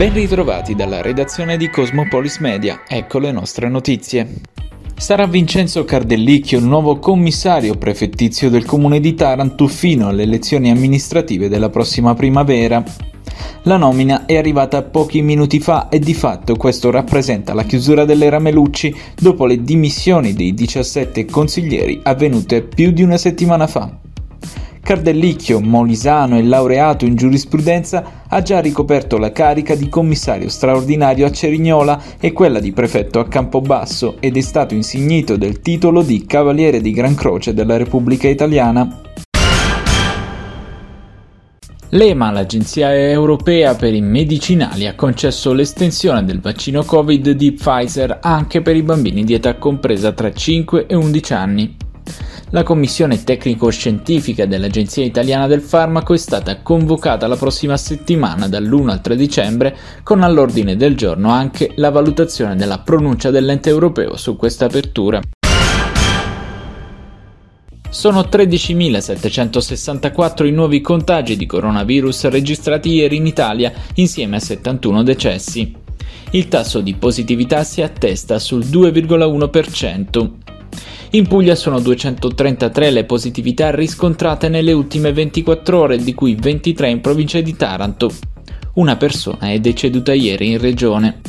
Ben ritrovati dalla redazione di Cosmopolis Media, ecco le nostre notizie. Sarà Vincenzo Cardellicchio il nuovo commissario prefettizio del comune di Taranto fino alle elezioni amministrative della prossima primavera. La nomina è arrivata pochi minuti fa e di fatto questo rappresenta la chiusura delle Ramelucci dopo le dimissioni dei 17 consiglieri avvenute più di una settimana fa. Cardellicchio, molisano e laureato in giurisprudenza, ha già ricoperto la carica di commissario straordinario a Cerignola e quella di prefetto a Campobasso ed è stato insignito del titolo di Cavaliere di Gran Croce della Repubblica Italiana. L'EMA, l'Agenzia Europea per i Medicinali, ha concesso l'estensione del vaccino Covid di Pfizer anche per i bambini di età compresa tra 5 e 11 anni. La commissione tecnico-scientifica dell'Agenzia Italiana del Farmaco è stata convocata la prossima settimana dall'1 al 3 dicembre con all'ordine del giorno anche la valutazione della pronuncia dell'ente europeo su questa apertura. Sono 13.764 i nuovi contagi di coronavirus registrati ieri in Italia, insieme a 71 decessi. Il tasso di positività si attesta sul 2,1%. In Puglia sono 233 le positività riscontrate nelle ultime 24 ore, di cui 23 in provincia di Taranto. Una persona è deceduta ieri in regione.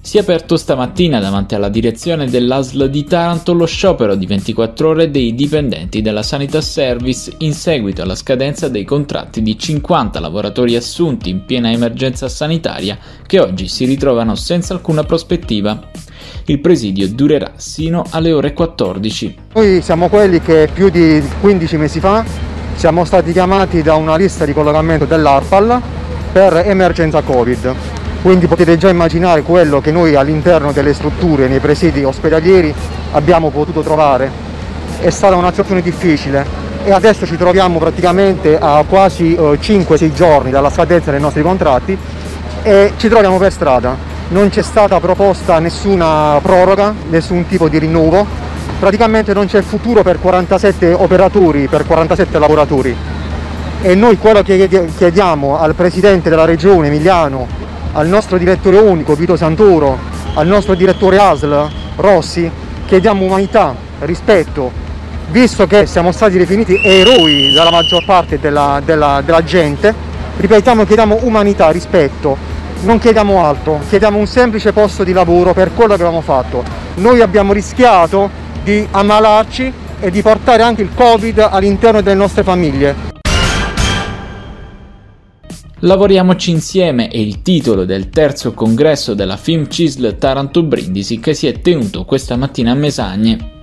Si è aperto stamattina davanti alla direzione dell'ASL di Taranto lo sciopero di 24 ore dei dipendenti della Sanità Service in seguito alla scadenza dei contratti di 50 lavoratori assunti in piena emergenza sanitaria che oggi si ritrovano senza alcuna prospettiva. Il presidio durerà sino alle ore 14. Noi siamo quelli che più di 15 mesi fa siamo stati chiamati da una lista di collocamento dell'ARPAL per emergenza Covid quindi potete già immaginare quello che noi all'interno delle strutture, nei presidi ospedalieri abbiamo potuto trovare. È stata una situazione difficile e adesso ci troviamo praticamente a quasi eh, 5-6 giorni dalla scadenza dei nostri contratti e ci troviamo per strada. Non c'è stata proposta nessuna proroga, nessun tipo di rinnovo, praticamente non c'è futuro per 47 operatori, per 47 lavoratori. E noi quello che chiediamo al Presidente della Regione Emiliano al nostro direttore unico Vito Santoro, al nostro direttore ASL Rossi, chiediamo umanità, rispetto, visto che siamo stati definiti eroi dalla maggior parte della, della, della gente, ripetiamo, chiediamo umanità, rispetto, non chiediamo altro, chiediamo un semplice posto di lavoro per quello che abbiamo fatto. Noi abbiamo rischiato di ammalarci e di portare anche il Covid all'interno delle nostre famiglie. Lavoriamoci insieme è il titolo del terzo congresso della Film Cisl Taranto Brindisi che si è tenuto questa mattina a Mesagne.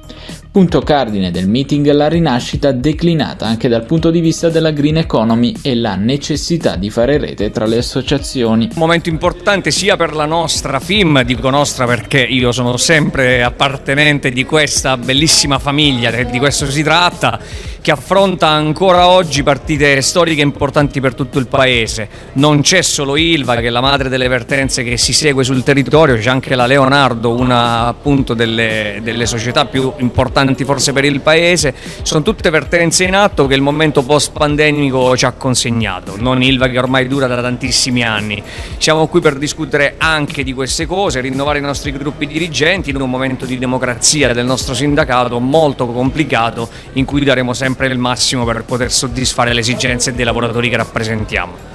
Punto cardine del meeting la rinascita declinata anche dal punto di vista della green economy e la necessità di fare rete tra le associazioni. Un momento importante sia per la nostra FIM, dico nostra perché io sono sempre appartenente di questa bellissima famiglia, di questo si tratta, che affronta ancora oggi partite storiche importanti per tutto il paese. Non c'è solo Ilva, che è la madre delle vertenze che si segue sul territorio, c'è anche la Leonardo, una appunto delle, delle società più importanti forse per il paese. Sono tutte vertenze in atto che il momento post-pandemico ci ha consegnato, non Ilva che ormai dura da tantissimi anni. Siamo qui per discutere anche di queste cose, rinnovare i nostri gruppi dirigenti in un momento di democrazia del nostro sindacato molto complicato in cui daremo sempre il massimo per poter soddisfare le esigenze dei lavoratori che rappresentiamo.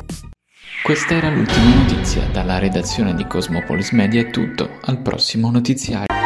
Questa era l'ultima notizia. Dalla redazione di Cosmopolis Media è tutto. Al prossimo notiziario.